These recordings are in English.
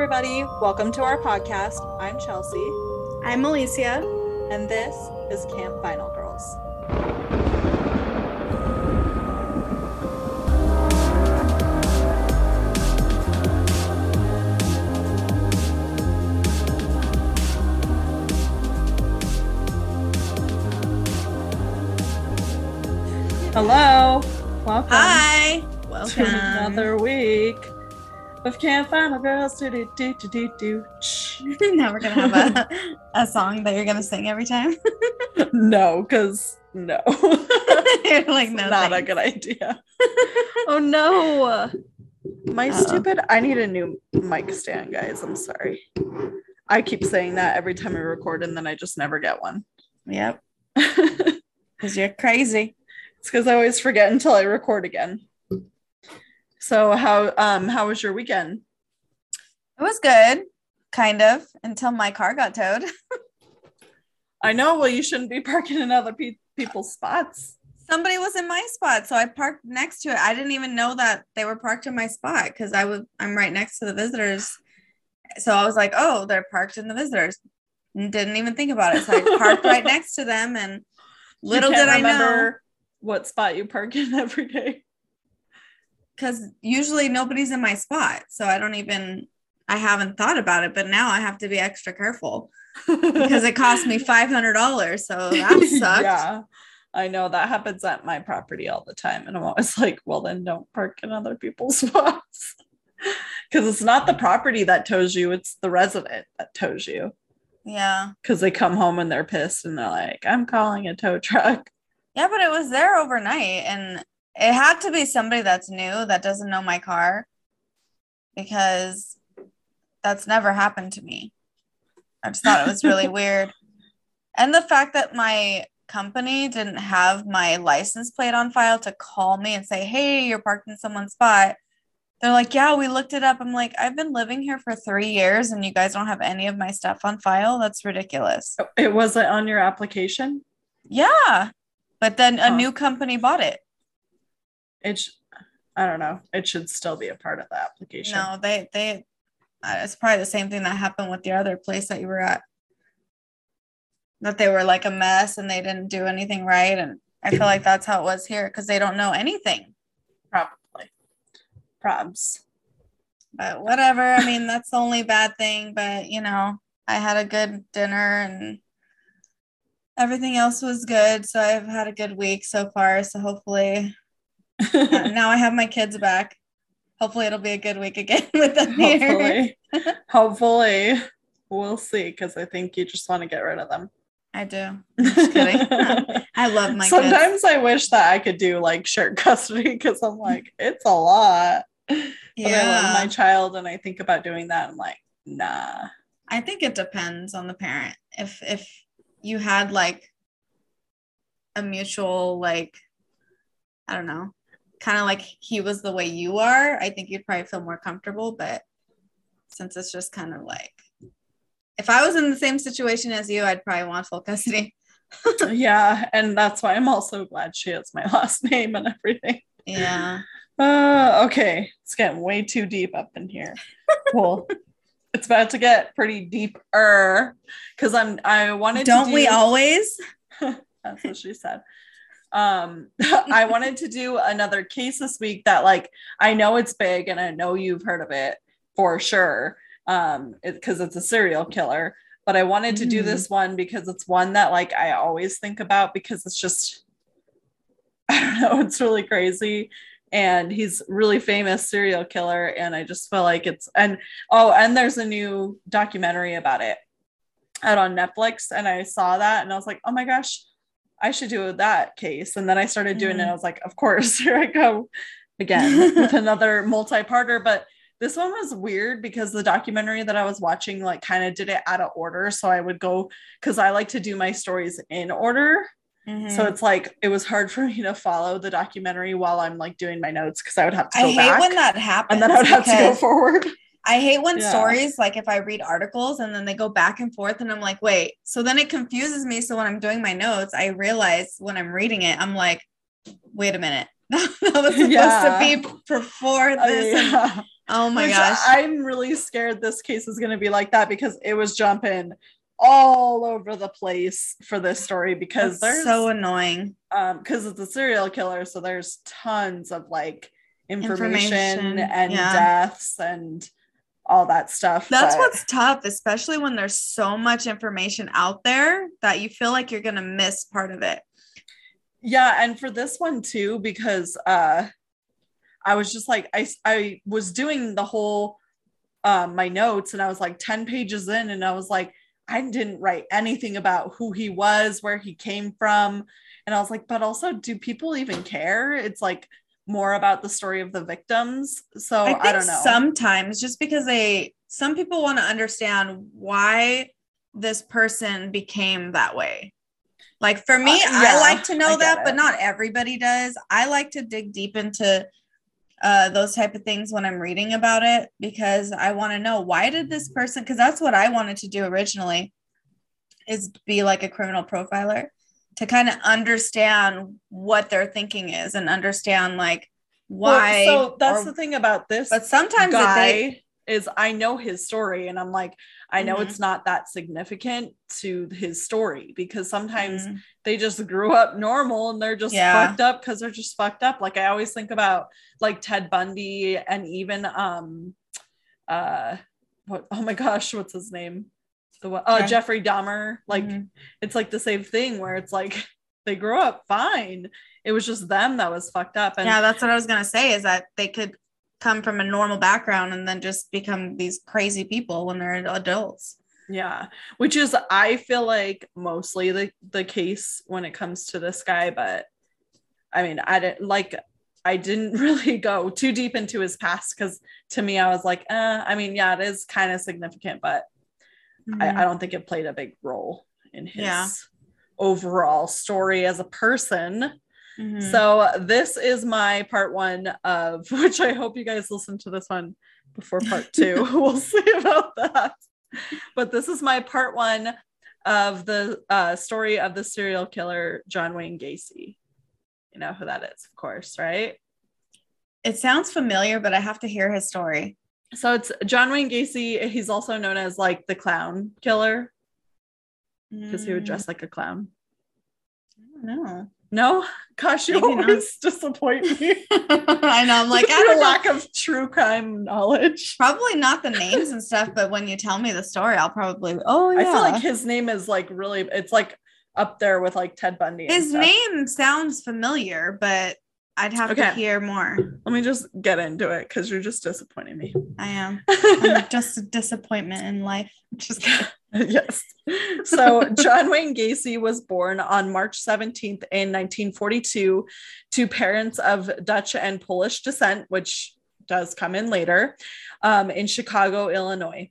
everybody. Welcome to our podcast. I'm Chelsea, I'm Alicia. and this is Camp Vinyl Girls. Hello. Welcome Hi. Welcome. to another week of Camp Vinyl Girls. Do, do, do, do, do, now we're gonna have a, a song that you're gonna sing every time. no, because no. you're like, no, not a good idea. oh no. My Uh-oh. stupid I need a new mic stand, guys. I'm sorry. I keep saying that every time I record and then I just never get one. Yep, because you're crazy. It's because I always forget until I record again. So how um how was your weekend? It was good, kind of, until my car got towed. I know, well, you shouldn't be parking in other pe- people's spots. Somebody was in my spot, so I parked next to it. I didn't even know that they were parked in my spot because I was I'm right next to the visitors. So I was like, oh, they're parked in the visitors. And didn't even think about it. So I parked right next to them, and little did I know. remember what spot you park in every day. Because usually nobody's in my spot. So I don't even, I haven't thought about it, but now I have to be extra careful because it cost me $500. So that sucked. yeah, I know that happens at my property all the time. And I'm always like, well, then don't park in other people's spots. Because it's not the property that tows you, it's the resident that tows you. Yeah. Because they come home and they're pissed and they're like, I'm calling a tow truck. Yeah. But it was there overnight and it had to be somebody that's new that doesn't know my car because that's never happened to me. I just thought it was really weird. And the fact that my company didn't have my license plate on file to call me and say, hey, you're parked in someone's spot. They're like, yeah, we looked it up. I'm like, I've been living here for three years and you guys don't have any of my stuff on file. That's ridiculous. Oh, it wasn't uh, on your application. Yeah. But then a Huh. new company bought it. It, sh- I don't know. It should still be a part of the application. No, they, they, uh, it's probably the same thing that happened with the other place that you were at. That they were like a mess and they didn't do anything right. And I feel like that's how it was here because they don't know anything. Probably. Probs. But whatever. I mean, that's the only bad thing. But you know, I had a good dinner and everything else was good. So I've had a good week so far. So hopefully, uh, now I have my kids back. Hopefully, it'll be a good week again with them here. hopefully hopefully we'll see because i think you just want to get rid of them I do. Just kidding. I love my kids. sometimes i wish that i could do like shared custody because i'm like it's a lot but i love my child and i think about doing that i'm like nah I think it depends on the parent. If if you had like a mutual like I don't know, kind of like he was the way you are, I think you'd probably feel more comfortable, but since it's just kind of like if I was in the same situation as you, I'd probably want full custody. yeah and that's why i'm also glad she has my last name and everything Yeah. uh okay it's getting way too deep up in here well it's about to get pretty deeper because i'm i wanted to Don't we always? That's what she said. Um, I wanted to do another case this week that, like, I know it's big and I know you've heard of it for sure. Um, because it's a serial killer, but I wanted to do Mm. this one because it's one that, like, I always think about because it's just, I don't know, it's really crazy. And he's really famous serial killer, and I just feel like it's and oh, and there's a new documentary about it out on Netflix, and I saw that, and I was like, oh my gosh, I should do that case. And then I started doing it. Mm. I was like, of course, here I go again with another multi-parter. But this one was weird because the documentary that I was watching, like, kind of did it out of order. So I would go because I like to do my stories in order. So Mhm. it's like it was hard for me to follow the documentary while I'm like doing my notes because I would have to I hate back when that happens. and then I would have to go forward. I hate when Yeah. stories like if I read articles and then they go back and forth and I'm like, wait, so then it confuses me. So when I'm doing my notes, I realize when I'm reading it, I'm like, wait a minute. that was supposed Yeah. to be before Uh, this. and. Oh my Which gosh. I'm really scared this case is going to be like that because it was jumping all over the place for this story because That's there's so annoying. um because it's a serial killer so there's tons of like information, Information, and yeah. deaths and all that stuff That's but- what's tough, especially when there's so much information out there that you feel like you're gonna miss part of it. yeah and for this one too because uh i was just like i i was doing the whole um my notes and i was like 10 pages in and i was like i didn't write anything about who he was where he came from and i was like but also do people even care it's like more about the story of the victims so I i, don't know sometimes just because they some people want to understand why this person became that way. Like for me, Uh, I like to know that, it. but not everybody does. I like to dig deep into uh, those type of things when I'm reading about it because I want to know why did this person because that's what I wanted to do originally is be like a criminal profiler to kind of understand what their thinking is and understand like Well, why so that's or- the thing about this but sometimes guy they, is I know his story and I'm like I know Mhm. it's not that significant to his story because sometimes Mm, they just grew up normal and they're just Yeah. fucked up because they're just fucked up. Like I always think about like Ted Bundy and even um uh what oh my gosh, what's his name? The one oh Jeff- Jeffrey Dahmer. Like mhm. it's like the same thing where it's like they grew up fine. It was just them that was fucked up. And yeah, that's what I was gonna say is that they could come from a normal background and then just become these crazy people when they're adults. Yeah, which is I feel like mostly the the case when it comes to this guy, but I mean, I didn't like I didn't really go too deep into his past because to me I was like, eh, I mean, yeah, it is kind of significant, but I, I don't think it played a big role in his Yeah. overall story as a person. Mhm. So this is my part one of which I hope you guys listen to this one before part two. we'll see about that. But this is my part one of the uh, story of the serial killer John Wayne Gacy. You know who that is, of course, right? it sounds familiar, but I have to hear his story. So it's John Wayne Gacy. He's also known as like the clown killer because he would Mm, dress like a clown. I don't know. No, gosh, you Maybe not. always disappoint me. I know. I'm like, I your don't lack of true crime knowledge. Probably not the names and stuff, but when you tell me the story, I'll probably. Oh yeah. I feel like his name is like really it's like up there with like Ted Bundy. his name sounds familiar, but I'd have to hear more. Let me just get into it because you're just disappointing me. I am. I'm just a disappointment in life. Just yes. So John Wayne Gacy was born on March 17th in 1942 to parents of Dutch and Polish descent, which does come in later, um, in Chicago, Illinois.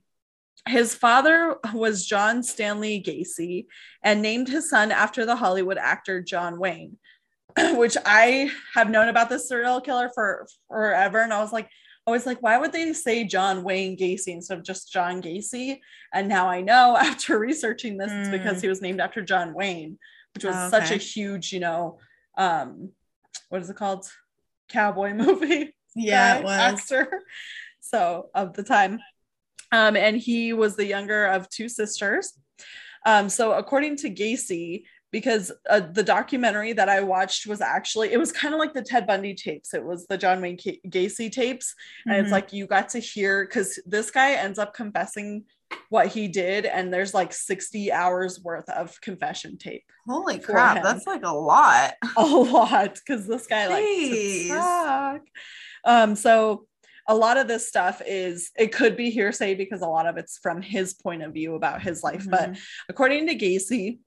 His father was John Stanley Gacy and named his son after the Hollywood actor John Wayne, which I have known about this serial killer for forever. And I was like, I was like, why would they say John Wayne Gacy instead of just John Gacy? And now I know after researching this, it's because Mm. he was named after John Wayne, which was Oh, such a huge, you know, um, what is it called? Cowboy movie Yeah, guy, it was. actor. So of the time. Um, and he was the younger of two sisters. Um, so according to Gacy, because uh, the documentary that I watched was actually it was kind of like the Ted Bundy tapes. It was the John Wayne Ca- Gacy tapes, and it's Mhm. like you got to hear because this guy ends up confessing what he did, and there's like 60 hours worth of confession tape. Holy crap, him. that's like a lot. a lot because this guy likes Jeez. talk. Um, so a lot of this stuff is it could be hearsay because a lot of it's from his point of view about his life. But Mhm. according to Gacy,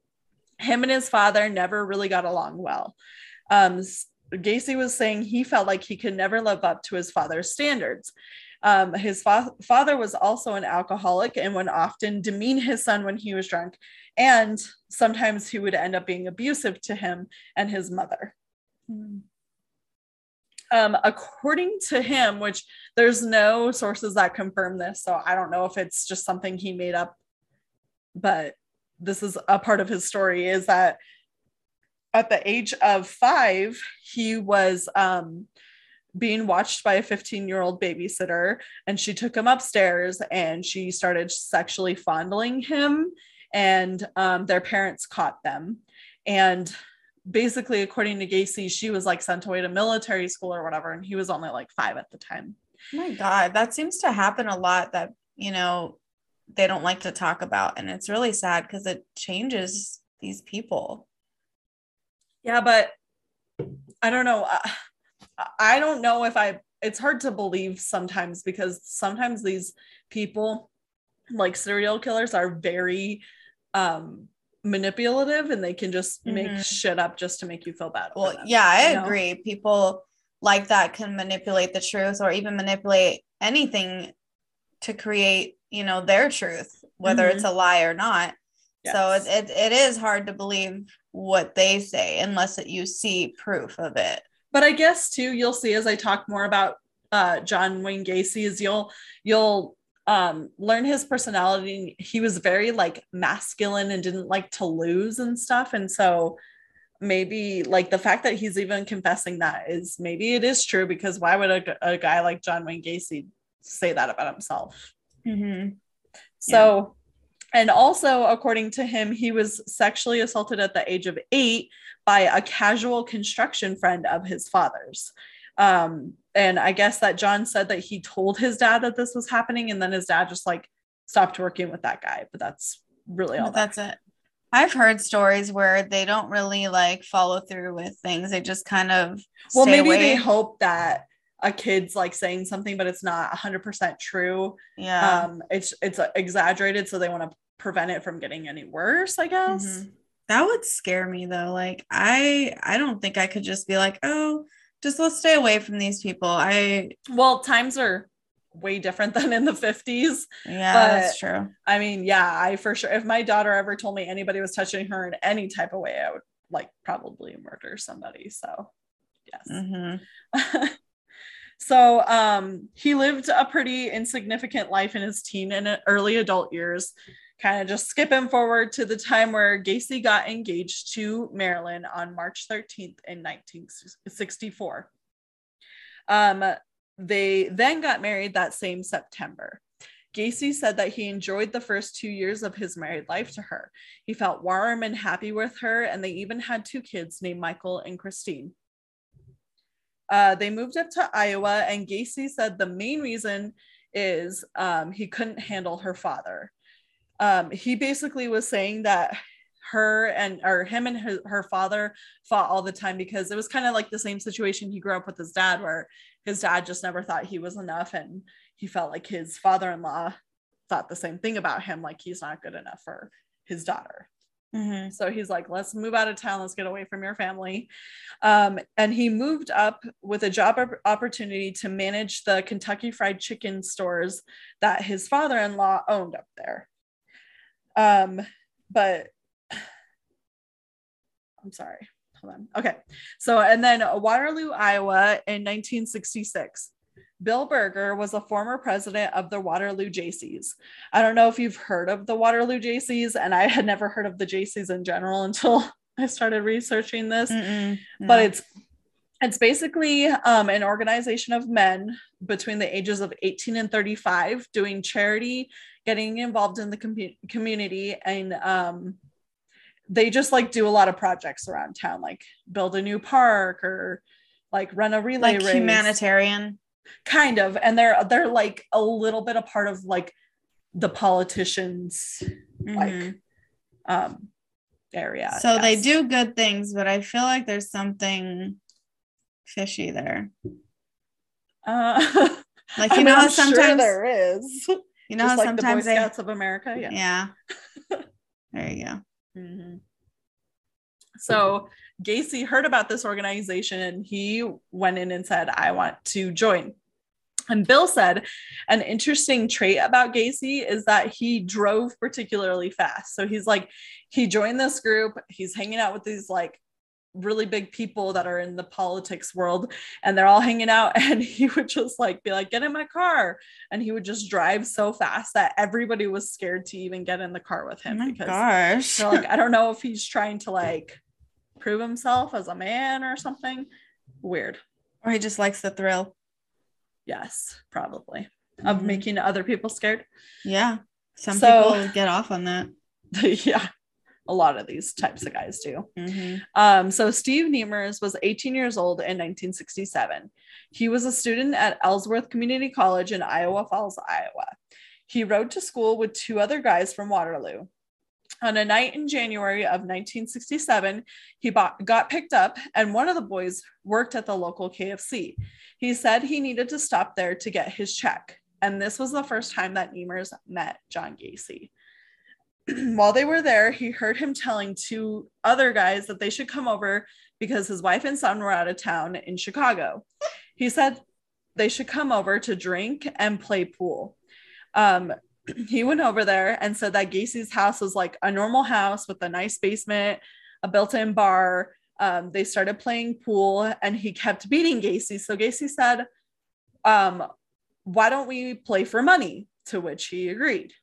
him and his father never really got along well. Um, Gacy was saying he felt like he could never live up to his father's standards. Um, his fa- father was also an alcoholic and would often demean his son when he was drunk. And sometimes he would end up being abusive to him and his mother. Mhm. Um, according to him, which there's no sources that confirm this, so I don't know if it's just something he made up, but this is a part of his story is that at the age of five, he was um, being watched by a 15 year old babysitter and she took him upstairs and she started sexually fondling him and um, their parents caught them. And basically according to gacy she was like sent away to military school or whatever and he was only like five at the time. My God, that seems to happen a lot that, you know, they don't like to talk about. And it's really sad because it changes these people. yeah but i don't know I, don't know if i it's hard to believe sometimes because sometimes these people like serial killers are very um manipulative and they can just make Mhm. shit up just to make you feel bad Well, them, yeah, I you know? agree. People like that can manipulate the truth or even manipulate anything to create, you know, their truth, whether it's a lie or not. So it, it, it is hard to believe what they say unless it, you see proof of it. but i guess too you'll see as i talk more about uh john wayne gacy is you'll you'll um learn his personality he was very like masculine and didn't like to lose and stuff and so maybe like the fact that he's even confessing that is maybe it is true because why would a, a guy like john wayne gacy say that about himself Mm-hmm. so, and also, according to him, he was sexually assaulted at the age of eight by a casual construction friend of his father's. Um, and I guess that John said that he told his dad that this was happening, and then his dad just like stopped working with that guy. But that's really all. That. that's it. I've heard stories where they don't really like follow through with things. They just kind of Well, maybe away. they hope that a kid's like saying something, but it's not 100% true. yeah. Um, it's it's exaggerated, so they want to prevent it from getting any worse. I guess. Mhm. That would scare me though. Like I I don't think I could just be like, "Oh, just let's stay away from these people." I well times are way different than in the 50s yeah, But- that's true. i mean yeah i for sure if my daughter ever told me anybody was touching her in any type of way i would like probably murder somebody so yes Mhm. so um he lived a pretty insignificant life in his teen and early adult years kind of just skipping forward to the time where gacy got engaged to marilyn on march 13th in 1964 um they then got married that same september Gacy said that he enjoyed the first two years of his married life to her. He felt warm and happy with her, and they even had two kids named Michael and Christine. Uh, they moved up to Iowa, and Gacy said the main reason is um, he couldn't handle her father. Um, he basically was saying that her and or him and his, her father fought all the time because it was kind of like the same situation he grew up with his dad, where his dad just never thought he was enough, and he felt like his father-in-law thought the same thing about him, like he's not good enough for his daughter. Mhm. So he's like, let's move out of town. Let's get away from your family. Um, and he moved up with a job op- opportunity to manage the Kentucky Fried Chicken stores that his father in law owned up there. Um, but I'm sorry. Hold on. Okay. So, and then Waterloo, Iowa in 1966. Bill Berger was a former president of the Waterloo Jaycees. I don't know if you've heard of the Waterloo Jaycees, and I had never heard of the Jaycees in general until I started researching this. But it's it's basically um, an organization of men between the ages of 18 and 35 doing charity, getting involved in the commu- community, and um, they just like do a lot of projects around town, like build a new park or like run a relay like race humanitarian. Kind of and they're they're like a little bit a part of like the politicians like Mhm. um area so they do good things, but I feel like there's something fishy there. uh Like I you mean, know, how I'm sure sometimes there is you know like the boy sometimes they scouts of america yeah, yeah. there you go. Mhm. So gacy heard about this organization and he went in and said i want to join. And bill said an interesting trait about gacy is that he drove particularly fast. So he's like he joined this group he's hanging out with these like really big people that are in the politics world and they're all hanging out and he would just like be like get in my car. And he would just drive so fast that everybody was scared to even get in the car with Oh him my because gosh. like i don't know if he's trying to like prove himself as a man or something weird Or he just likes the thrill. Yes, probably. Of Mhm. making other people scared. Yeah. Some So- people get off on that. yeah. A lot of these types of guys do. Mhm. Um, so Steve Niemers was 18 years old in 1967. He was a student at Ellsworth Community College in Iowa Falls, Iowa. He rode to school with two other guys from Waterloo. On a night in January of 1967, he bought, got picked up, and one of the boys worked at the local KFC. He said he needed to stop there to get his check, and this was the first time that Niemers met John Gacy. While they were there, he heard him telling two other guys that they should come over because his wife and son were out of town in Chicago. He said they should come over to drink and play pool. Um, he went over there and said that Gacy's house was like a normal house with a nice basement, a built-in bar. Um, they started playing pool, and he kept beating Gacy. So Gacy said, um, "Why don't we play for money?" To which he agreed.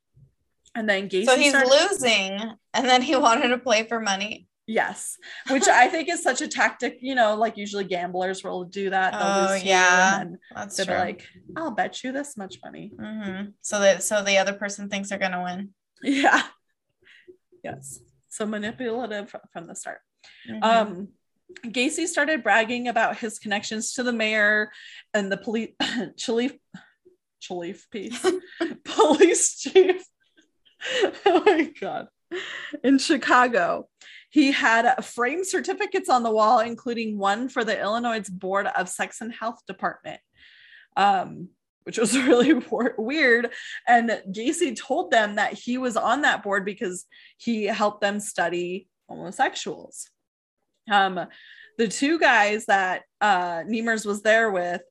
And then Gacy So he's started- losing and then he wanted to play for money. Yes, which I think is such a tactic. You know, like usually gamblers will do that. They'll Oh, yeah. That's true. like, "I'll bet you this much money." hmm So that so the other person thinks they're gonna win. Yeah. Yes. So manipulative from the start. Mhm. Um, Gacy started bragging about his connections to the mayor and the police, chief, chief piece, police chief. oh my god! In Chicago, he had framed certificates on the wall, including one for the Illinois Board of Sex and Health Department. Um, which was really weird. And Gacy told them that he was on that board because he helped them study homosexuals. Um, the two guys that uh, Niemers was there with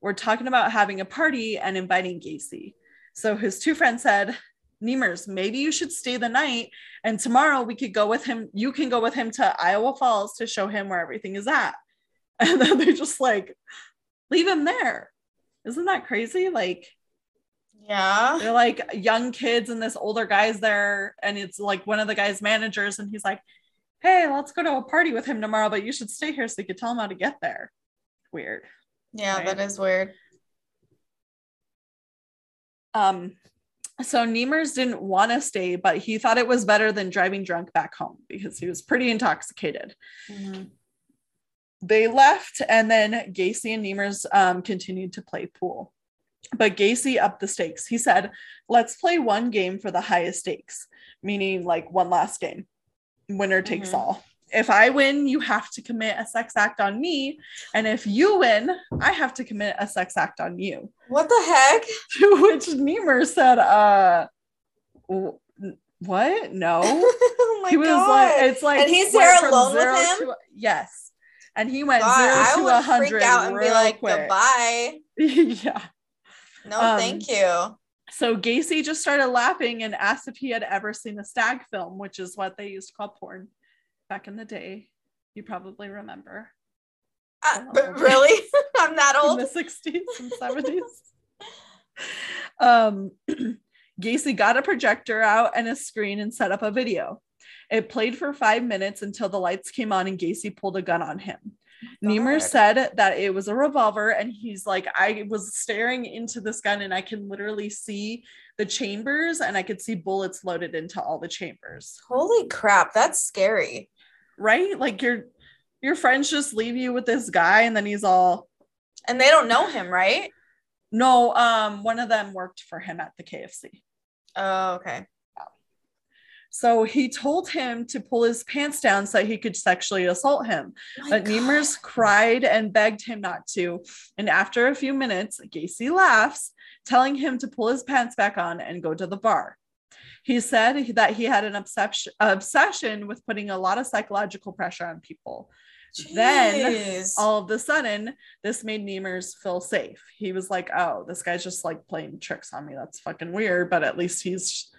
were talking about having a party and inviting Gacy. So his two friends said, Niemers, maybe you should stay the night and tomorrow we could go with him. You can go with him to Iowa Falls to show him where everything is at. And then they're just like leave him there. Isn't that crazy? Like, yeah. they're like young kids and this older guy's there and it's like one of the guy's managers and he's like hey let's go to a party with him tomorrow but you should stay here so you could tell him how to get there weird Yeah, Right. that is weird. um so Niemers didn't want to stay but he thought it was better than driving drunk back home because he was pretty intoxicated Mhm. they left and then Gacy and Niemers um, continued to play pool. But Gacy upped the stakes. He said, let's play one game for the highest stakes, meaning like one last game. Winner takes Mhm. all. If I win, you have to commit a sex act on me. And if you win, I have to commit a sex act on you. What the heck? To which Niemer said, uh, what? No oh my he was god. like, it's like, And he's there alone with him? to- yes. And he went God, zero to a hundred out and be like, quick. goodbye. yeah. No, Um, thank you. So Gacy just started laughing and asked if he had ever seen a stag film, which is what they used to call porn back in the day. You probably remember Uh, oh, but really? I'm that in old. the 60s and 70s. um, Gacy got a projector out and a screen and set up a video. It played for five minutes until the lights came on and Gacy pulled a gun on him. Niemer said that it was a revolver, and he's like, I was staring into this gun and I can literally see the chambers and I could see bullets loaded into all the chambers. Holy crap, that's scary. Right? Like your your friends just leave you with this guy, and then he's all And they don't know him, right? no, um, one of them worked for him at the KFC. Oh, okay. So he told him to pull his pants down so he could sexually assault him. But God. Niemers cried and begged him not to. And after a few minutes, Gacy laughs, telling him to pull his pants back on and go to the bar. He said that he had an obsession, obsession with putting a lot of psychological pressure on people. Then All of a sudden, this made Niemers feel safe. He was like, oh, this guy's just like playing tricks on me. That's fucking weird, but at least he's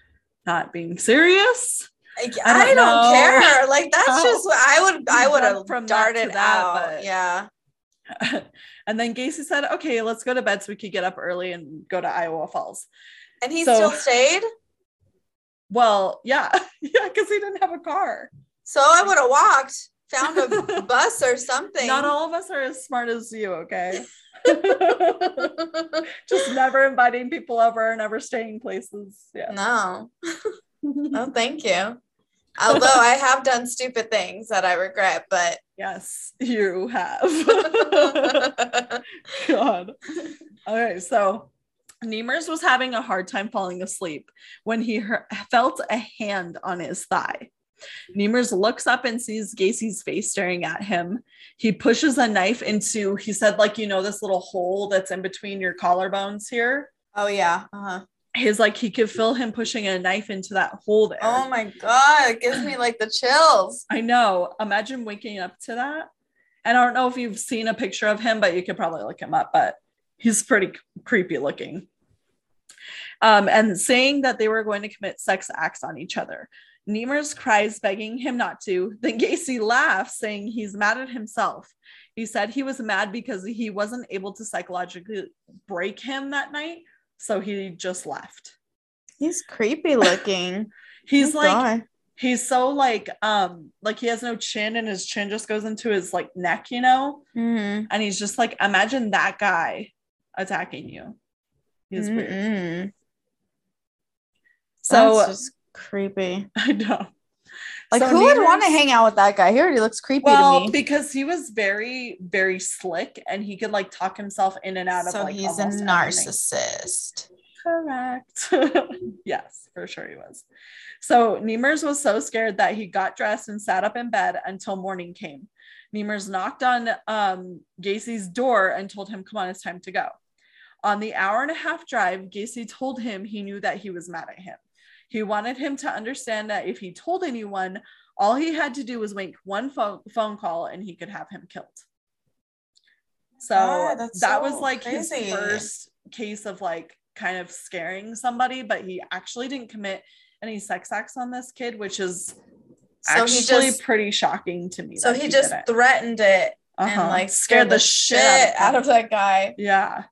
not being serious. Like, I I don't don't, care. Like that's how just what I would I would have from darted that, out. but- Yeah. and then Gacy said, okay, let's go to bed so we could get up early and go to Iowa Falls. And he So- still stayed. Well, yeah, yeah, because he didn't have a car. So I would have walked found a bus or something. Not all of us are as smart as you, okay? Just never inviting people over, never staying places. Yeah. no. No, thank you. Although I have done stupid things that I regret, but yes, you have. God. Okay, so Nemers was having a hard time falling asleep when he felt a hand on his thigh. Nemers looks up and sees Gacy's face staring at him. He pushes a knife into, he said, like, you know, this little hole that's in between your collarbones here. oh yeah. Uh-huh. His like he could feel him pushing a knife into that hole there. Oh my god, it gives me like the chills. I know. Imagine waking up to that. And I don't know if you've seen a picture of him, but you could probably look him up. But he's pretty creepy looking. Um, and saying that they were going to commit sex acts on each other. Nemers cries, begging him not to. Then Gacy laughs, saying he's mad at himself. He said he was mad because he wasn't able to psychologically break him that night. So he just left. He's creepy looking. He's like, he's so like um like he has no chin and his chin just goes into his like neck you know mm-hmm. and he's just like imagine that guy attacking you he's weird Mm-mm. so That's just creepy. i know Like So who would want to hang out with that guy? He already looks creepy well to me. because he was very very slick and he could like talk himself in and out of So like he's a everything. narcissist. Correct. yes, for sure he was. So Nemers was so scared that he got dressed and sat up in bed until morning came. Nemers knocked on um, Gacy's door and told him, Come on, it's time to go. On the hour and a half drive, Gacy told him he knew that he was mad at him. He wanted him to understand that if he told anyone, all he had to do was make one phone, phone call and he could have him killed. So God, that so was like crazy. his first case of like kind of scaring somebody, but he actually didn't commit any sex acts on this kid, which is So actually just pretty shocking to me. so that he just threatened it and Uh-huh. like scared the shit out of that guy. yeah,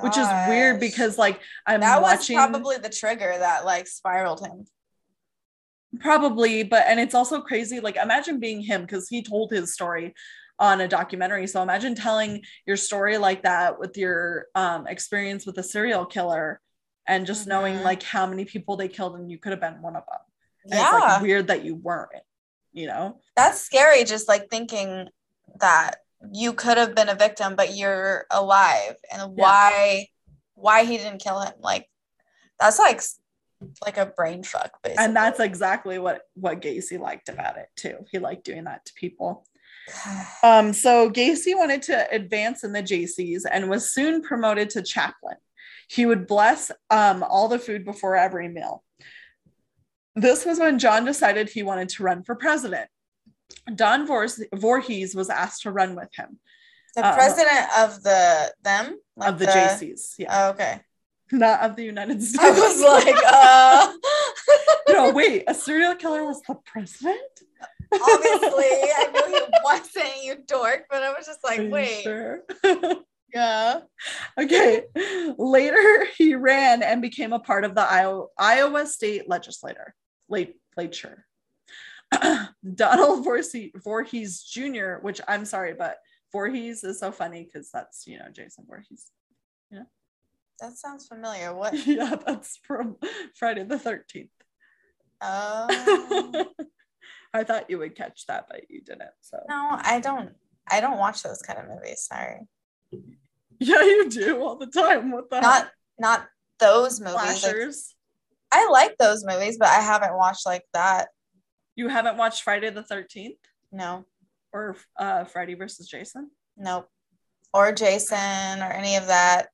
which is weird because like I'm that was watching probably the trigger that like spiraled him. probably but and it's also crazy like imagine being him because he told his story on a documentary so imagine telling your story like that with your um, experience with a serial killer and just knowing Mhm. like how many people they killed and you could have been one of them and Yeah, it's like weird that you weren't you know that's scary. Just like thinking that you could have been a victim, but you're alive, and Yeah. why why he didn't kill him? Like that's like like a brain fuck, basically. and that's exactly what what gacy liked about it too he liked doing that to people Um, so Gacy wanted to advance in the Jaycees and was soon promoted to chaplain. He would bless um, all the food before every meal. This was when John decided he wanted to run for president. Don Voorhees was asked to run with him the uh, president of the them of the, Like Jaycees, yeah, Oh, okay. not of the United States. I was like, uh no, wait, a serial killer was the president? obviously I knew he wasn't, you dork, but I was just like, you wait, sure? yeah. Okay. Later, he ran and became a part of the Iowa, Iowa State Legislature. Late, later. Donald Voorhees, Voorhees Jr., which I'm sorry, but Voorhees is so funny because that's you know Jason Voorhees. Yeah. That sounds familiar. What? yeah, that's from Friday the Thirteenth. Oh I thought you would catch that, but you didn't. So no, I don't. I don't watch those kind of movies. Sorry, yeah, you do all the time. What the not not those movies. Like. I like those movies, but I haven't watched like that. You haven't watched Friday the Thirteenth No, or uh, Friday versus Jason? nope. Or Jason or any of that.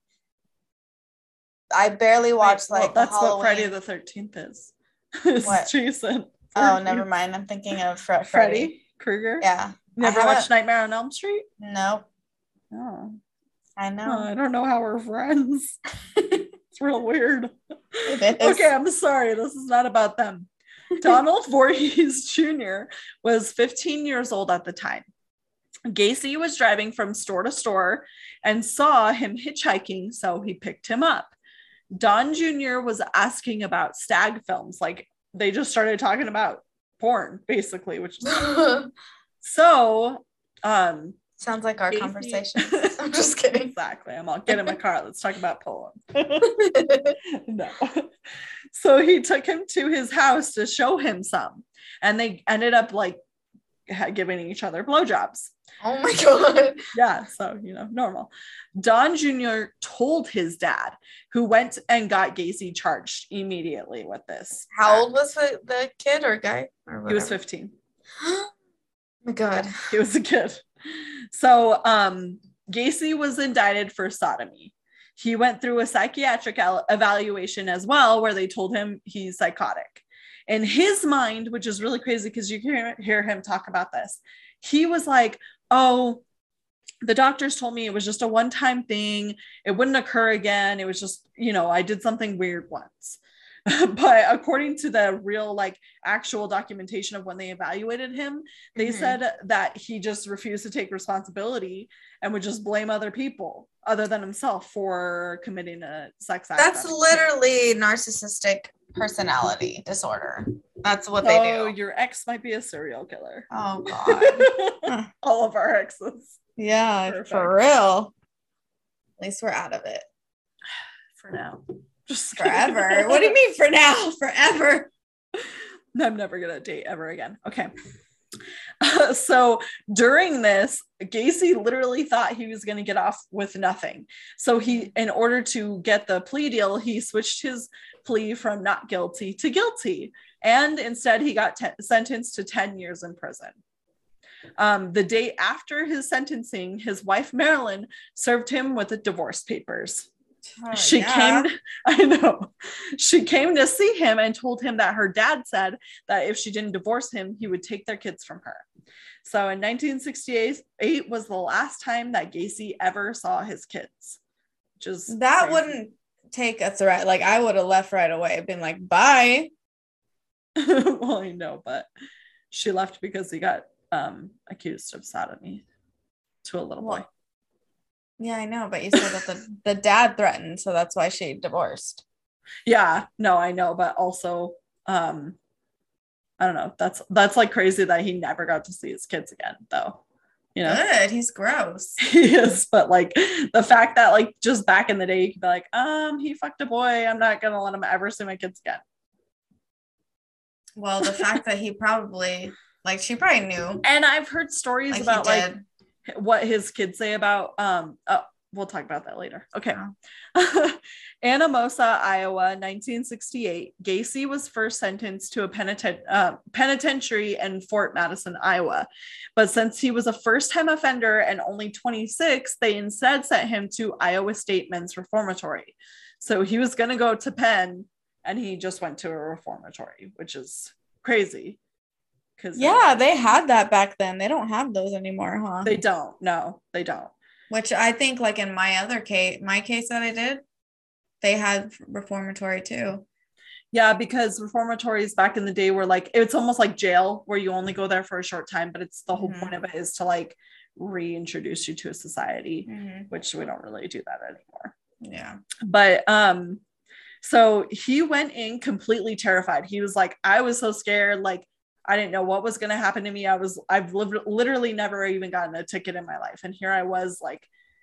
I barely watched Wait, like well, that's what Friday the Thirteenth is. It's What? Jason. Oh, never mind. I'm thinking of Fre- Freddy. Freddy Krueger. Yeah. Never watched Nightmare on Elm Street. Nope. Oh, I Oh, know. I don't know how we're friends. it's real weird. It is. Okay, I'm sorry. This is not about them. Donald Voorhees Jr. was 15 years old at the time. Gacy was driving from store to store and saw him hitchhiking, so he picked him up. Don Jr. was asking about stag films. Like they just started talking about porn, basically, which is So, um, Sounds like our Gacy- conversation. I'm just kidding. exactly. I'm all get in my car. Let's talk about Poland. no. So he took him to his house to show him some, and they ended up like giving each other blowjobs. oh my god. Yeah, so you know, normal. Don Jr. told his dad, who went and got Gacy charged immediately with this. How old was the, the kid or guy? Or He was 15. oh my god. He was a kid. So um Gacy was indicted for sodomy. He went through a psychiatric evaluation as well, where they told him he's psychotic. In his mind, which is really crazy because you can hear, hear him talk about this, he was like, Oh, the doctors told me it was just a one time thing. It wouldn't occur again. It was just, you know, I did something weird once. but according to the real, like, actual documentation of when they evaluated him, they Mhm. said that he just refused to take responsibility and would just blame other people other than himself for committing a sex act. That's literally narcissistic personality disorder. That's what so they do. your ex might be a serial killer. Oh god. All of our exes yeah, Perfect. for real. At least we're out of it. for now. Just Forever. what do you mean for now? Forever. I'm never gonna date ever again. Okay. so during this, Gacy literally thought he was gonna get off with nothing. So he, in order to get the plea deal, he switched his plea from not guilty to guilty, and instead he got te- sentenced to 10 years in prison. Um, the day after his sentencing, his wife Marilyn served him with the divorce papers she came to, i know she came to see him and told him that her dad said that if she didn't divorce him he would take their kids from her so in 1968 was the last time that gacy ever saw his kids just That crazy. wouldn't take a threat. Like I would have left right away, been like, bye. well i know but she left because he got um accused of sodomy to a little boy Well, Yeah, I know, but you said that the, the dad threatened, so that's why she divorced. yeah no i know but also um i don't know that's that's like crazy that he never got to see his kids again though you know Good. He's gross. he is but like the fact that like just back in the day you could be like um he fucked a boy i'm not gonna let him ever see my kids again Well, the fact that he probably like she probably knew and i've heard stories like about like. What his kids say about um oh, we'll talk about that later. Okay. Oh. anamosa iowa 1968 gacy was first sentenced to a penitent, uh, penitentiary in fort madison iowa. But since he was a first-time offender and only 26 they instead sent him to iowa state men's reformatory. So he was going to go to penn and he just went to a reformatory which is crazy because Yeah, they had that back then. They don't have those anymore, huh? they don't no they don't Which I think like in my other case, my case that I did, they had reformatory too. Yeah, because reformatories back in the day were like it's almost like jail where you only go there for a short time, but it's the whole Mhm. point of it is to like reintroduce you to a society, Mm-hmm. which we don't really do that anymore. Yeah. But um so he went in completely terrified. He was like I was so scared like I didn't know what was going to happen to me. I was I've li- literally never even gotten a ticket in my life and here I was like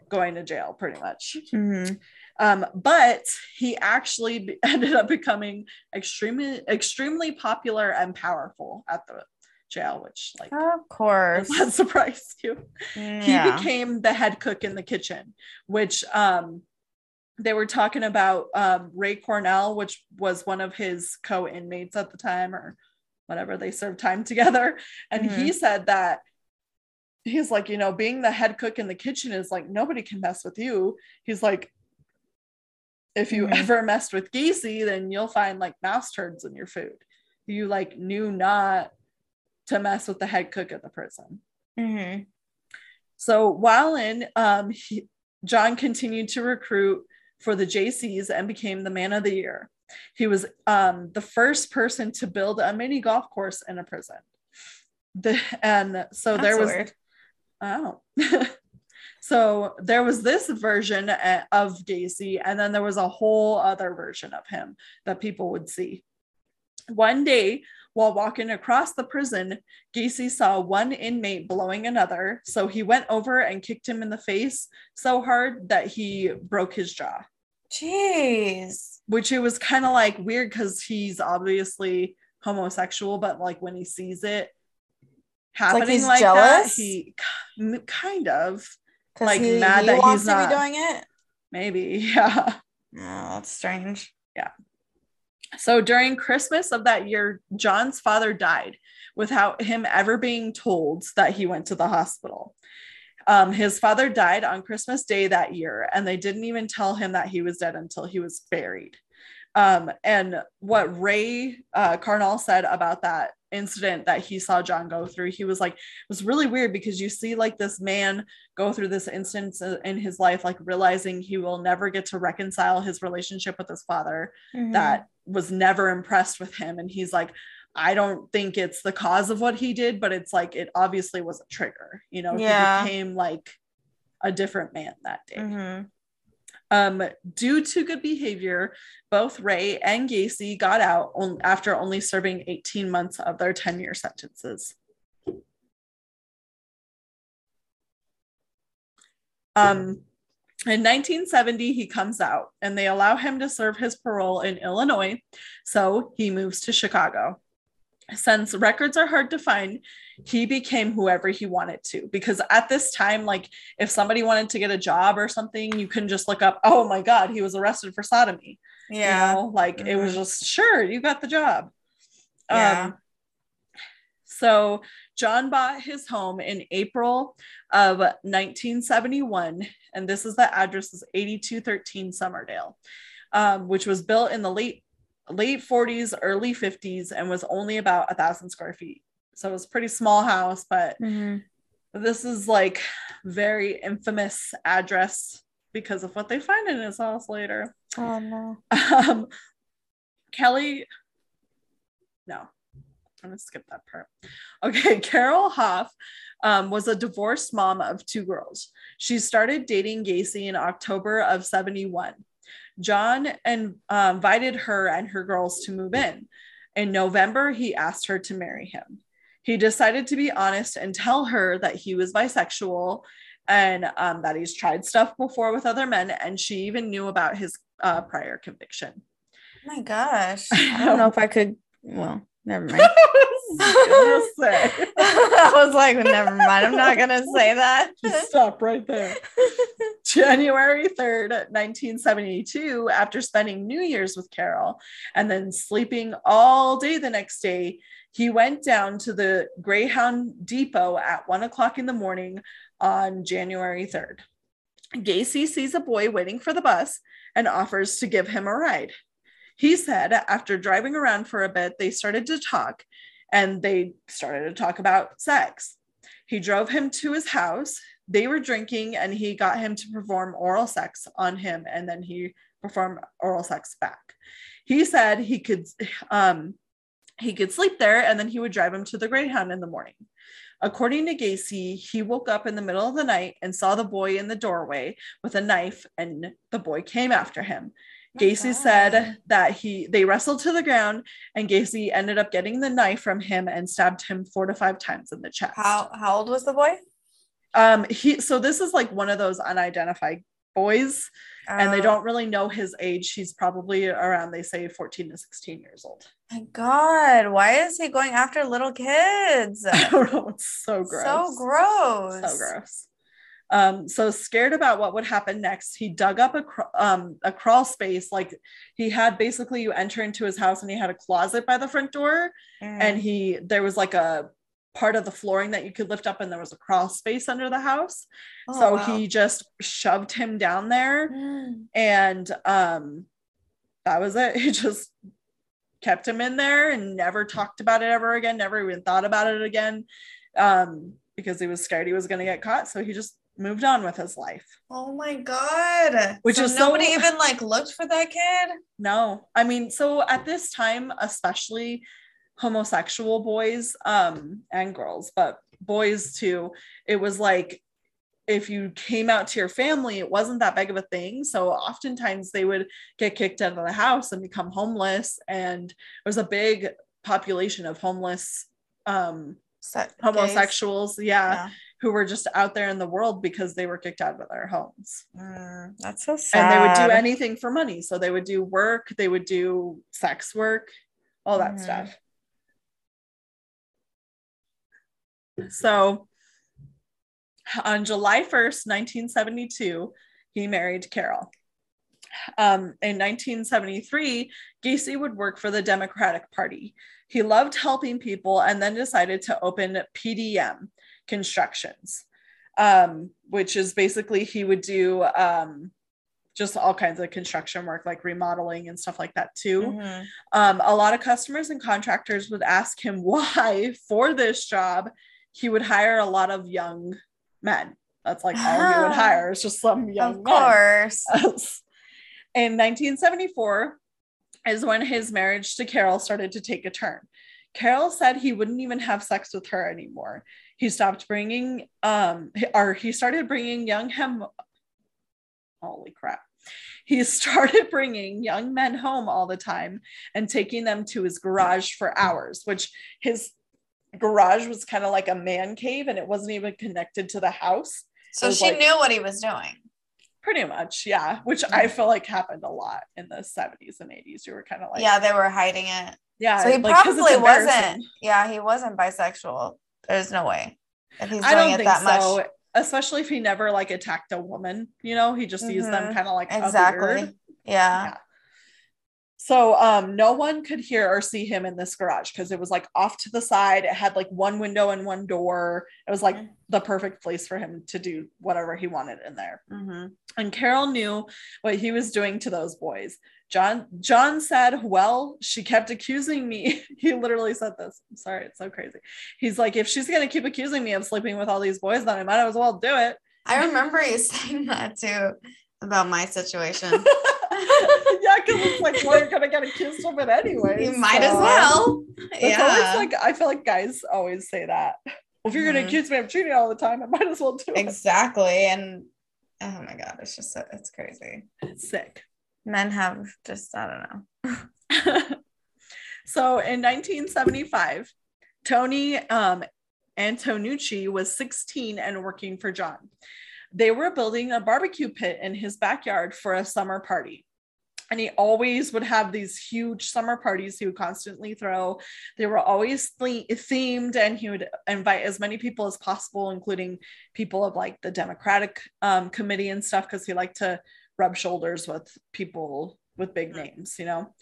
going to jail pretty much. Mm-hmm. Um, but he actually ended up becoming extremely, extremely popular and powerful at the jail, which like Of course. that surprise you? He became the head cook in the kitchen, which um, they were talking about um, Ray Cornell, which was one of his co-inmates at the time, or whatever. They served time together, and he said that he's like, you know, being the head cook in the kitchen is like nobody can mess with you. He's like, if you Mhm. ever messed with Gacy, then you'll find like mouse turds in your food. You like knew not to mess with the head cook at the prison. Mm-hmm. So while in, um, he, John continued to recruit for the Jaycees and became the man of the year. He was um, the first person to build a mini golf course in a prison. The, and so there was weird. Oh. so there was this version uh, of Gacy, and then there was a whole other version of him that people would see. One day, While walking across the prison, Gacy saw one inmate blowing another, so he went over and kicked him in the face so hard that he broke his jaw. Jeez. Which it was kind of like weird because he's obviously homosexual, but like when he sees it happening he's like, that, he kind of Like, he, mad he that wants he's to not- be doing it. maybe, yeah. Oh, that's strange. Yeah. So during Christmas of that year, John's father died without him ever being told that he went to the hospital. Um, his father died on Christmas Day that year, and they didn't even tell him that he was dead until he was buried. Um, and what Ray uh, Carnall said about that incident that he saw John go through, he was like, it was really weird because you see like this man go through this instance in his life, like realizing he will never get to reconcile his relationship with his father Mhm. that was never impressed with him and he's like i don't think it's the cause of what he did but it's like it obviously was a trigger you know Yeah. he became like a different man that day Mhm. um due to good behavior both ray and gacy got out on, after only serving 18 months of their 10 year sentences um in 1970, he comes out and they allow him to serve his parole in Illinois. So he moves to Chicago. Since records are hard to find, he became whoever he wanted to. Because at this time, like if somebody wanted to get a job or something, you couldn't just look up, oh my God, he was arrested for sodomy. Yeah. You know, like it was Mhm. just, sure, you got the job. Yeah. Um, so John bought his home in April of 1971, and this is the address is 8213 Summerdale, um, which was built in the late late 40s, early 50s, and was only about a thousand square feet. So it was a pretty small house, but Mhm. this is like very infamous address because of what they find in his house later. Oh no. Um, Kelly, no, I'm gonna skip that part. Okay, Carol Hoff um, was a divorced mom of two girls. She started dating Gacy in October of 71. John and, uh, invited her and her girls to move in. In November, he asked her to marry him. He decided to be honest and tell her that he was bisexual and um, that he's tried stuff before with other men, and she even knew about his uh, prior conviction. Oh my gosh. I don't know. if I could. Well, never mind. I was say. I was like, never mind. I'm not gonna say that. Just stop right there. January 3rd, 1972, after spending New Year's with Carol and then sleeping all day the next day, he went down to the Greyhound Depot at one o'clock in the morning on January 3rd. Gacy sees a boy waiting for the bus and offers to give him a ride. He said after driving around for a bit, they started to talk and they started to talk about sex. He drove him to his house. They were drinking and he got him to perform oral sex on him and then he performed oral sex back. He said he could um he could sleep there and then he would drive him to the Greyhound in the morning. According to Gacy, he woke up in the middle of the night and saw the boy in the doorway with a knife and the boy came after him. Gacy God. said that he they wrestled to the ground and Gacy ended up getting the knife from him and stabbed him four to five times in the chest. How how old was the boy? Um he so this is like one of those unidentified boys and they Uh, don't really know his age. He's probably around they say 14 to 16 years old. My God, why is he going after little kids? I don't know, it's so gross. So gross. so gross. Um, so scared about what would happen next, he dug up a cr- um a crawl space. Like he had basically you enter into his house and he had a closet by the front door, Mm. and he there was like a part of the flooring that you could lift up, and there was a crawl space under the house. Oh, so wow. he just shoved him down there, Mm. and um, that was it. He just kept him in there and never talked about it ever again. Never even thought about it again, um, because he was scared he was going to get caught. So he just moved on with his life. Oh my God. Which So is so- nobody even like looked for that kid. No, I mean, so at this time, especially homosexual boys um, and girls, but boys too, it was like if you came out to your family, it wasn't that big of a thing. So oftentimes they would get kicked out of the house and become homeless. And it was a big population of homeless um Se- homosexuals yeah, Yeah. Who were just out there in the world because they were kicked out of their homes. Mm, that's so sad. and they would do anything for money. So they would do work they would do sex work all that Mhm. stuff. So on july 1st 1972 he married carol. Um, in 1973 gacy would work for the democratic party. He loved helping people and then decided to open pdm constructions um, which is basically he would do um, just all kinds of construction work like remodeling and stuff like that too Mhm. um, a lot of customers and contractors would ask him why for this job he would hire a lot of young men that's like all he would hire is just some young Of men course. in 1974 is when his marriage to Carol started to take a turn. Carol said he wouldn't even have sex with her anymore. He stopped bringing, um, or he started bringing young him. Holy crap. He started bringing young men home all the time and taking them to his garage for hours, which his garage was kind of like a man cave and it wasn't even connected to the house. So she like- knew what he was doing. Pretty much, yeah. Which I feel like happened a lot in the 70s and 80s. You were kind of like, yeah, they were hiding it. yeah. So he like, probably wasn't. Yeah, he wasn't bisexual. There's no way. If he's doing I don't it think that so. much. Especially if he never like attacked a woman, you know, he just sees them Mhm. kind of like Exactly. Yeah. Yeah. So um no one could hear or see him in this garage because it was like off to the side. It had like one window and one door. It was like Mhm. the perfect place for him to do whatever he wanted in there. Mhm. and Carol knew what he was doing to those boys. John John said, "Well, she kept accusing me." he literally said this. I'm sorry, it's so crazy. He's like, "If she's going to keep accusing me of sleeping with all these boys, then I might as well do it." I remember you saying that too about my situation. because it's like, well, you're to get accused of it anyway. you might as so- well. It's yeah. always like I feel like guys always say that. Well, if you're going Mhm. to accuse me of cheating all the time, I might as well do it. exactly. And oh my god, it's just so, it's crazy. It's sick. Men have just I don't know. so in 1975, Tony um, Antonucci was 16 and working for John. They were building a barbecue pit in his backyard for a summer party. And he always would have these huge summer parties he would constantly throw. They were always themed, and he would invite as many people as possible, including people of like the Democratic um, committee and stuff, because he liked to rub shoulders with people with big names, you know.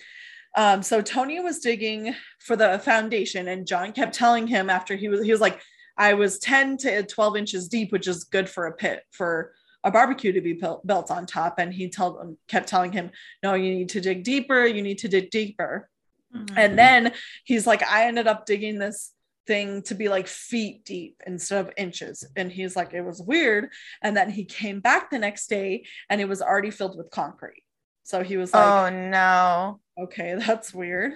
Um, so Tony was digging for the foundation, and John kept telling him after he was he was like, I was 10 to 12 inches deep, which is good for a pit for a barbecue to be built, built on top. And he told him, kept telling him, No, you need to dig deeper, you need to dig deeper. Mm-hmm. And then he's like, I ended up digging this thing to be like feet deep instead of inches. And he's like, it was weird. And then he came back the next day and it was already filled with concrete. So he was like, oh no. okay, that's weird.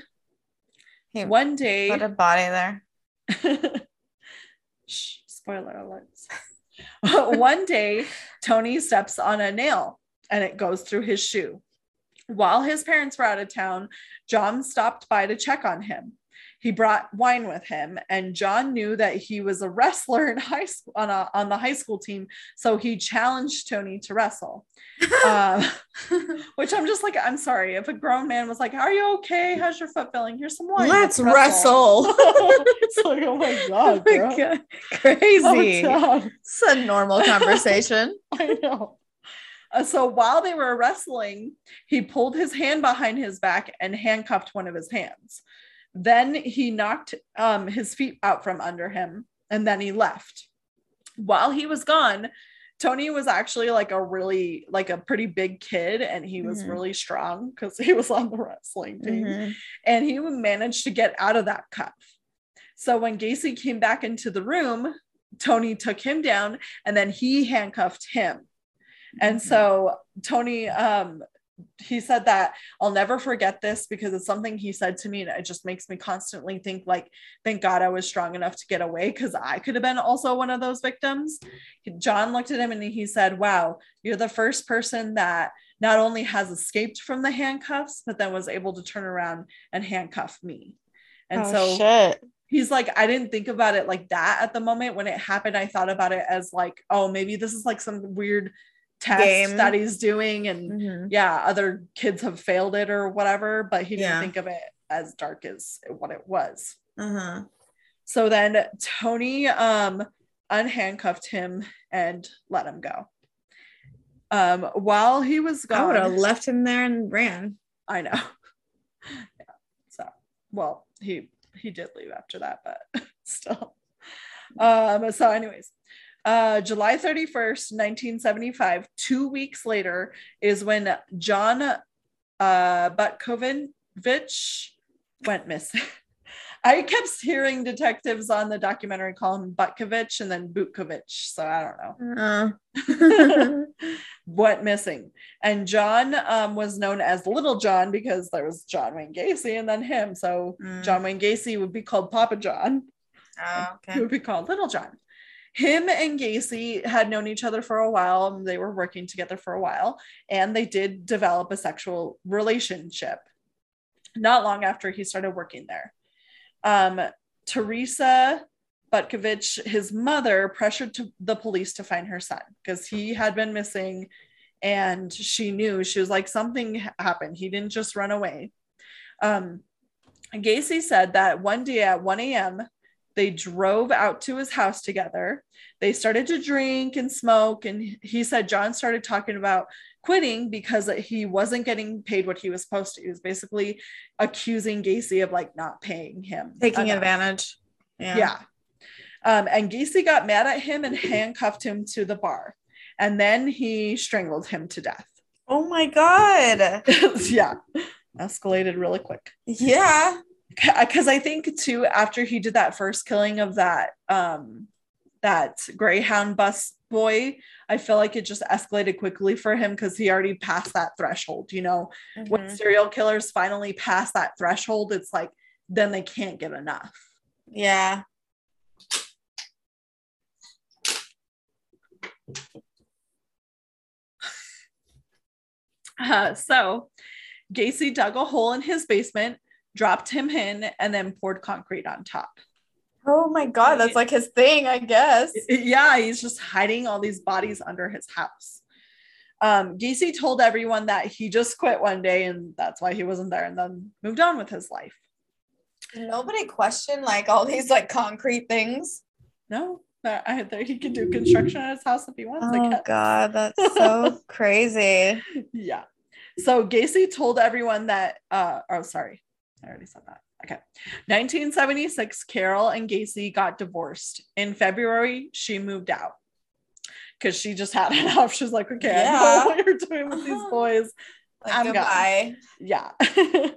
He One day, put a body there. Shh, spoiler alerts. One day, Tony steps on a nail and it goes through his shoe. While his parents were out of town, John stopped by to check on him. He brought wine with him, and John knew that he was a wrestler in high school on, a, on the high school team, so he challenged Tony to wrestle. Um, which I'm just like, I'm sorry. If a grown man was like, Are you okay? How's your foot feeling? Here's some wine. Let's wrestle. it's like, oh my God. Oh my bro. God. Crazy. Calm. It's a normal conversation. I know. Uh, so while they were wrestling, he pulled his hand behind his back and handcuffed one of his hands. Then he knocked um, his feet out from under him and then he left. While he was gone, Tony was actually like a really, like a pretty big kid and he was Mhm. really strong because he was on the wrestling team Mhm. and he managed to get out of that cuff. So when Gacy came back into the room, Tony took him down and then he handcuffed him. And so Tony, um, he said that I'll never forget this because it's something he said to me, and it just makes me constantly think like, thank God I was strong enough to get away because I could have been also one of those victims. John looked at him and he said, "Wow, you're the first person that not only has escaped from the handcuffs, but then was able to turn around and handcuff me." And Oh, so shit. he's like, I didn't think about it like that at the moment. When it happened, I thought about it as like, oh, maybe this is like some weird test Game. that he's doing. And Mhm. yeah, other kids have failed it or whatever, but he didn't Yeah. think of it as dark as what it was. Uh-huh. So then Tony um unhandcuffed him and let him go. Um while he was gone, I would have left him there and ran. I know. yeah. So well, he he did leave after that, but still. Um so anyways, uh July 31st, 1975, 2 weeks later is when John uh Butkovich went missing. I kept hearing detectives on the documentary call him Butkovich and then Butkovich, so I don't know. Uh. went missing. And John um, was known as Little John because there was John Wayne Gacy and then him. So Mm. John Wayne Gacy would be called Papa John. Oh, He would be called Little John. Him and Gacy had known each other for a while. They were working together for a while, and they did develop a sexual relationship not long after he started working there. Um, Teresa Butkovich, his mother, pressured to the police to find her son because he had been missing and she knew she was like something happened he didn't just run away um gacy said that one day at 1 a.m they drove out to his house together they started to drink and smoke and he said john started talking about quitting because he wasn't getting paid what he was supposed to he was basically accusing gacy of like not paying him Taking enough. advantage. Yeah. Yeah. Um, and Gacy got mad at him and handcuffed him to the bar. And then he strangled him to death. Oh my god. yeah. Escalated really quick. Yeah. Because I think too, after he did that first killing of that um that Greyhound bus boy, I feel like it just escalated quickly for him because he already passed that threshold. You know, when Mhm. serial killers finally pass that threshold, it's like then they can't get enough. Yeah. Uh, so Gacy dug a hole in his basement, dropped him in, and then poured concrete on top. Oh my god, that's like his thing, I guess. Yeah, he's just hiding all these bodies under his house. Um, Gacy told everyone that he just quit one day and that's why he wasn't there and then moved on with his life. Nobody questioned like all these like concrete things. No, I that he can do construction at his house if he wants. Oh god, that's so crazy. yeah. So Gacy told everyone that, uh, oh, sorry, I already said that. Okay. 1976, Carol and Gacy got divorced. In February, she moved out because she just had enough. She's like, okay, I Yeah. know what you're doing with these boys. Like I'm gone. goodbye. Yeah.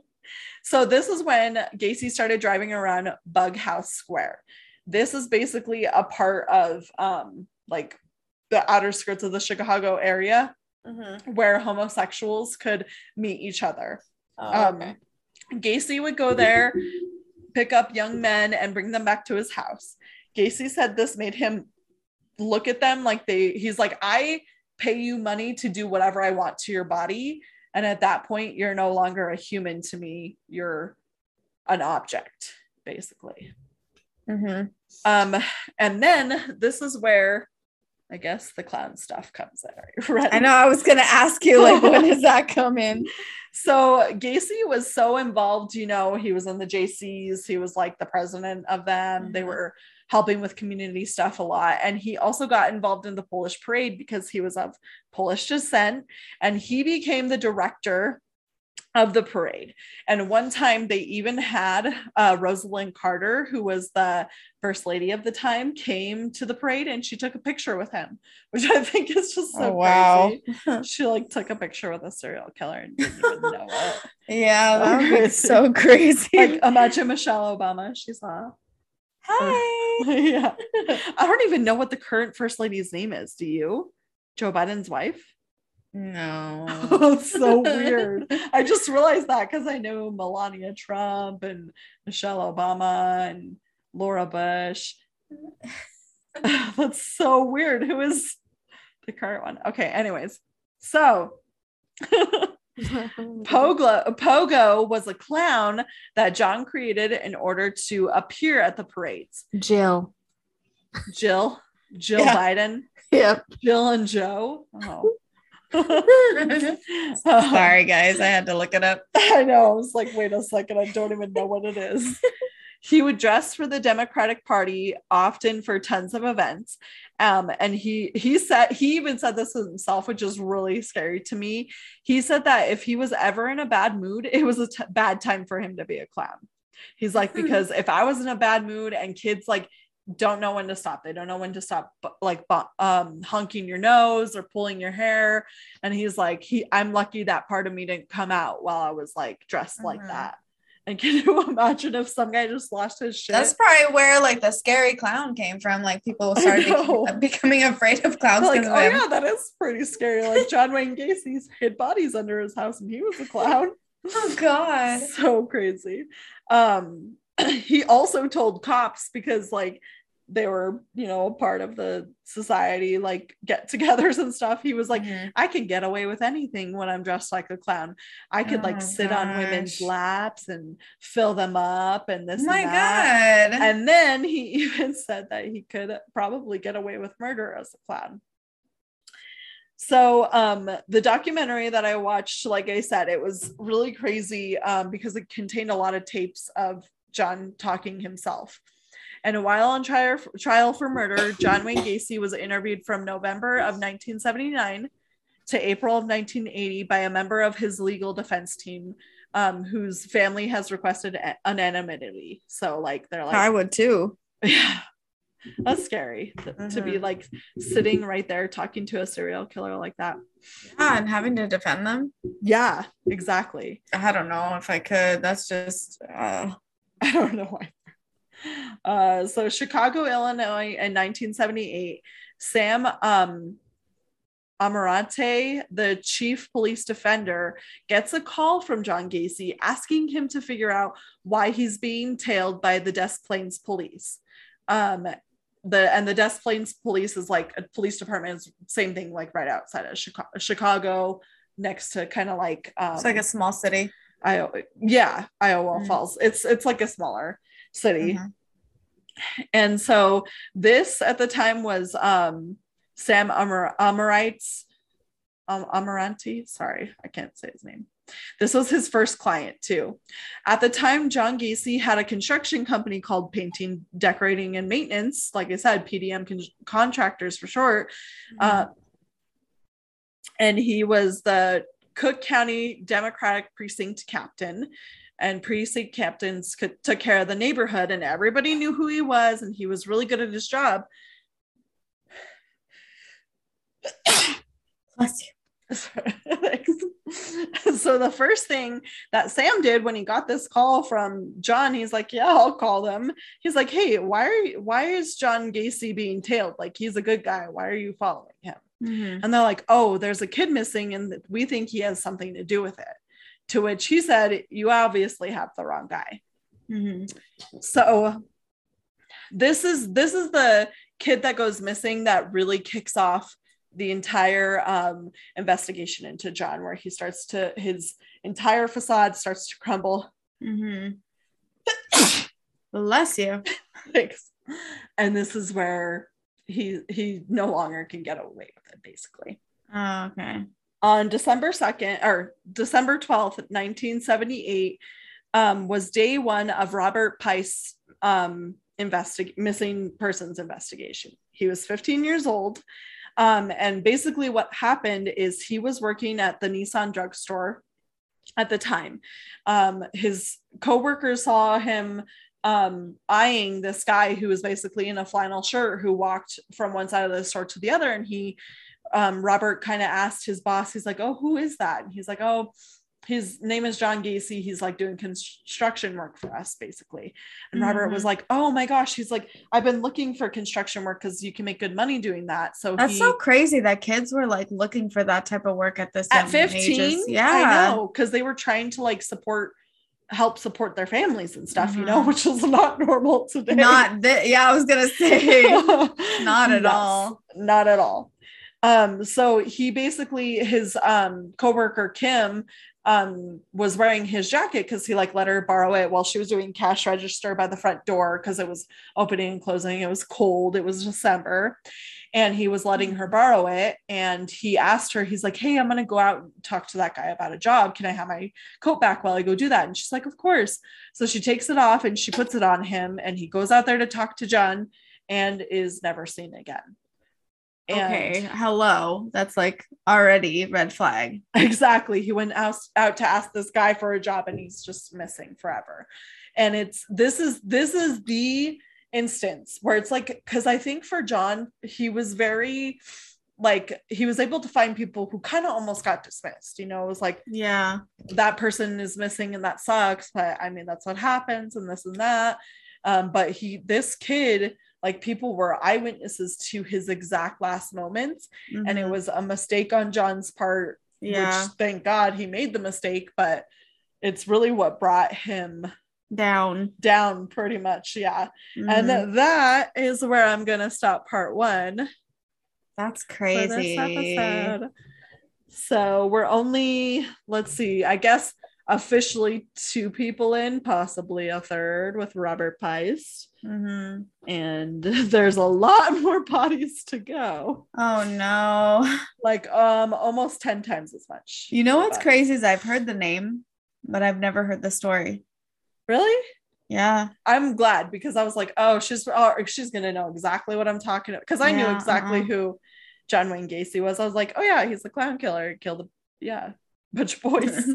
so this is when Gacy started driving around Bug House Square. This is basically a part of um, like the outer skirts of the Chicago area Mhm. where homosexuals could meet each other. Oh, Um, okay. Gacy would go there, pick up young men, and bring them back to his house. Gacy said this made him look at them like they, he's like, I pay you money to do whatever I want to your body. And at that point, you're no longer a human to me. You're an object, basically. Mhm. Um, and then this is where I guess the clown stuff comes in. Ready? I know I was gonna ask you like when does that come in? So Gacy was so involved, you know, he was in the Jaycees, he was like the president of them. They Mhm. were helping with community stuff a lot. And he also got involved in the Polish parade because he was of Polish descent and he became the director of the parade. And one time they even had uh, Rosalynn Carter, who was the first lady of the time, came to the parade and she took a picture with him, which I think is just so Oh, wow. crazy. She like took a picture with a serial killer and didn't even know it. Yeah, that Crazy. so crazy. Like imagine Michelle Obama. She's uh Hi. yeah. I don't even know what the current first lady's name is. Do you? Joe Biden's wife? No. it's so weird. I just realized that because I know Melania Trump and Michelle Obama and Laura Bush. That's so weird. Who is the current one? Okay, anyways. So Pogo, Pogo was a clown that John created in order to appear at the parades. Jill. Jill, Jill Yeah. Biden, Yep. Jill and Joe. Oh. Sorry, guys. I had to look it up. I know. I was like, wait a second. I don't even know what it is. he would dress for the Democratic Party often for tons of events. Um, and he he said he even said this himself, which is really scary to me. He said that if he was ever in a bad mood, it was a t- bad time for him to be a clown. He's like, Hmm. because if I was in a bad mood and kids like don't know when to stop, they don't know when to stop, like um, honking your nose or pulling your hair. And he's like, he, I'm lucky that part of me didn't come out while I was like dressed like Mhm. that. And can you imagine if some guy just lost his shit? That's probably where like the scary clown came from. Like people started know. becoming afraid of clowns like, oh him. yeah, that is pretty scary. Like John Wayne Gacy's hid bodies under his house and he was a clown. Oh God. so crazy. Um, he also told cops because like they were, you know, a part of the society, like get-togethers and stuff. He was like, Mhm. I can get away with anything when I'm dressed like a clown. I could like Oh, sit on women's laps and fill them up and this Oh my and that. God. And then he even said that he could probably get away with murder as a clown. So um the documentary that I watched, like I said, it was really crazy um, because it contained a lot of tapes of John talking himself. And while on trial trial for murder, John Wayne Gacy was interviewed from November of 1979 to April of 1980 by a member of his legal defense team, um, whose family has requested anonymity. So, like, they're like, I would too. yeah, that's scary to, to be Mhm. like sitting right there talking to a serial killer like that. Yeah, and having to defend them. Yeah, exactly. I don't know if I could. That's just uh, I don't know why. Uh, so Chicago, Illinois, in 1978, Sam um, Amarante, the chief police defender, gets a call from John Gacy asking him to figure out why he's being tailed by the Des Plaines police. Um, the and the Des Plaines police is like a police department is same thing, like right outside of Chicago, Chicago next to kind of like um, it's like a small city. Iowa, yeah, Iowa Mhm. Falls. It's it's like a smaller city. Mhm. And so this at the time was um Sam Amar- Amorites um, Amaranti. Sorry, I can't say his name. This was his first client too. At the time, John Gacy had a construction company called Painting, Decorating, and Maintenance. Like I said, PDM con- contractors for short. Uh, and he was the Cook County Democratic precinct captain. And precinct captains could, took care of the neighborhood, and everybody knew who he was, and he was really good at his job. Bless you. So the first thing that Sam did when he got this call from John, he's like, "Yeah, I'll call them." He's like, "Hey, why are you, why is John Gacy being tailed? Like he's a good guy. Why are you following him?" Mhm. And they're like, "Oh, there's a kid missing, and we think he has something to do with it." To which he said, "You obviously have the wrong guy." Mhm. So this is this is the kid that goes missing that really kicks off the entire um, investigation into John, where he starts to his entire facade starts to crumble. Mm-hmm. Bless you. Thanks. And this is where he he no longer can get away with it, basically. Oh, okay. On December 2nd or December 12th, 1978, um, was day one of Robert Piest um, missing persons investigation. He was 15 years old. Um, and basically, what happened is he was working at the Nisson drugstore at the time. Um, his coworkers saw him um, eyeing this guy who was basically in a flannel shirt who walked from one side of the store to the other. And he um, Robert kind of asked his boss, he's like, Oh, who is that? And he's like, Oh, his name is John Gacy. He's like doing construction work for us, basically. And Robert was Mhm. like, Oh my gosh. He's like, I've been looking for construction work because you can make good money doing that. So That's he, so crazy that kids were like looking for that type of work at this at 15, ages. I Yeah. know, because they were trying to like support, help support their families and stuff, you Mhm. know, which is not normal today. Not that, yeah, I was gonna say not at Yes, all. Not at all. Um, so he basically his um coworker Kim um was wearing his jacket because he like let her borrow it while she was doing cash register by the front door because it was opening and closing. It was cold, it was December, and he was letting her borrow it. And he asked her, he's like, Hey, I'm gonna go out and talk to that guy about a job. Can I have my coat back while I go do that? And she's like, Of course. So she takes it off and she puts it on him, and he goes out there to talk to John and is never seen again. And okay, hello. That's like already red flag. exactly. He went out, out to ask this guy for a job and he's just missing forever. And it's this is this is the instance where it's like because I think for John, he was very like he was able to find people who kind of almost got dismissed. You know, it was like Yeah. that person is missing and that sucks, but I mean that's what happens and this and that. Um, but he this kid like people were eyewitnesses to his exact last moments and it Mhm. was a mistake on john's part yeah which thank god he made the mistake but it's really what brought him down. down pretty much yeah Mhm. and that is where i'm gonna stop part one that's crazy. so we're only let's see i guess officially two people in possibly a third with robert Piest. Mhm. and there's a lot more bodies to go Oh no. like um almost 10 times as much You know what's But- crazy is I've heard the name, but I've never heard the story. really Yeah. i'm glad because i was like oh she's oh, she's gonna know exactly what i'm talking about because i knew exactly uh-uh. who john wayne gacy was i was like oh yeah he's the clown killer killed a yeah bunch of boys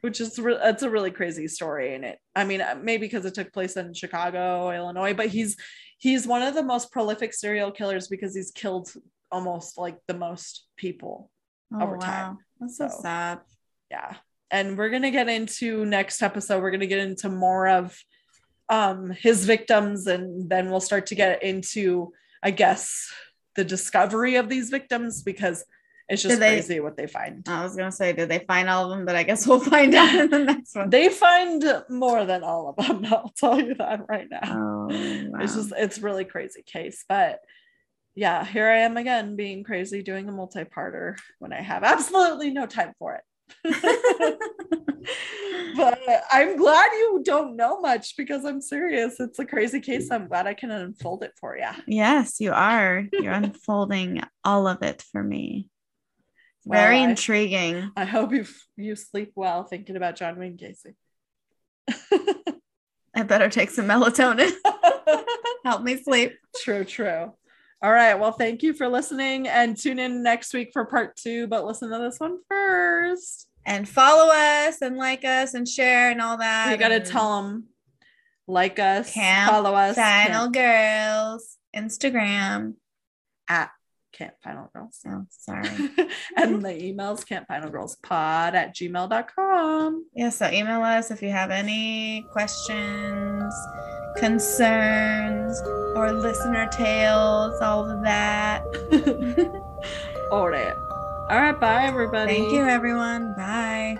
which is re- it's a really crazy story and it i mean uh, maybe because it took place in chicago illinois but he's he's one of the most prolific serial killers because he's killed almost like the most people Oh, over time. wow. That's so, So- sad. yeah and we're gonna get into next episode we're gonna get into more of um his victims and then we'll start to get into i guess the discovery of these victims because it's just they- crazy what they find I was gonna say, did they find all of them? But I guess we'll find out in the next one. they find more than all of them i'll tell you that right now Oh, it's just it's really crazy case but yeah here i am again being crazy doing a multi-parter when i have absolutely no time for it but i'm glad you don't know much because i'm serious it's a crazy case i'm glad i can unfold it for you yes, you are. You're unfolding all of it for me. Well, Very intriguing. i hope you you sleep well thinking about john wayne gacy I better take some melatonin. Help me sleep. true true all right well thank you for listening and tune in next week for part two but listen to this one first And follow us and like us and share and all that. you gotta tell them like us follow us Final Girls Instagram. at camp final girls Oh, sorry. and the emails campfinalgirlspod at gmail.com yeah, so email us if you have any questions, concerns, or listener tales, all of that. all right all right bye everybody Thank you, everyone. Bye.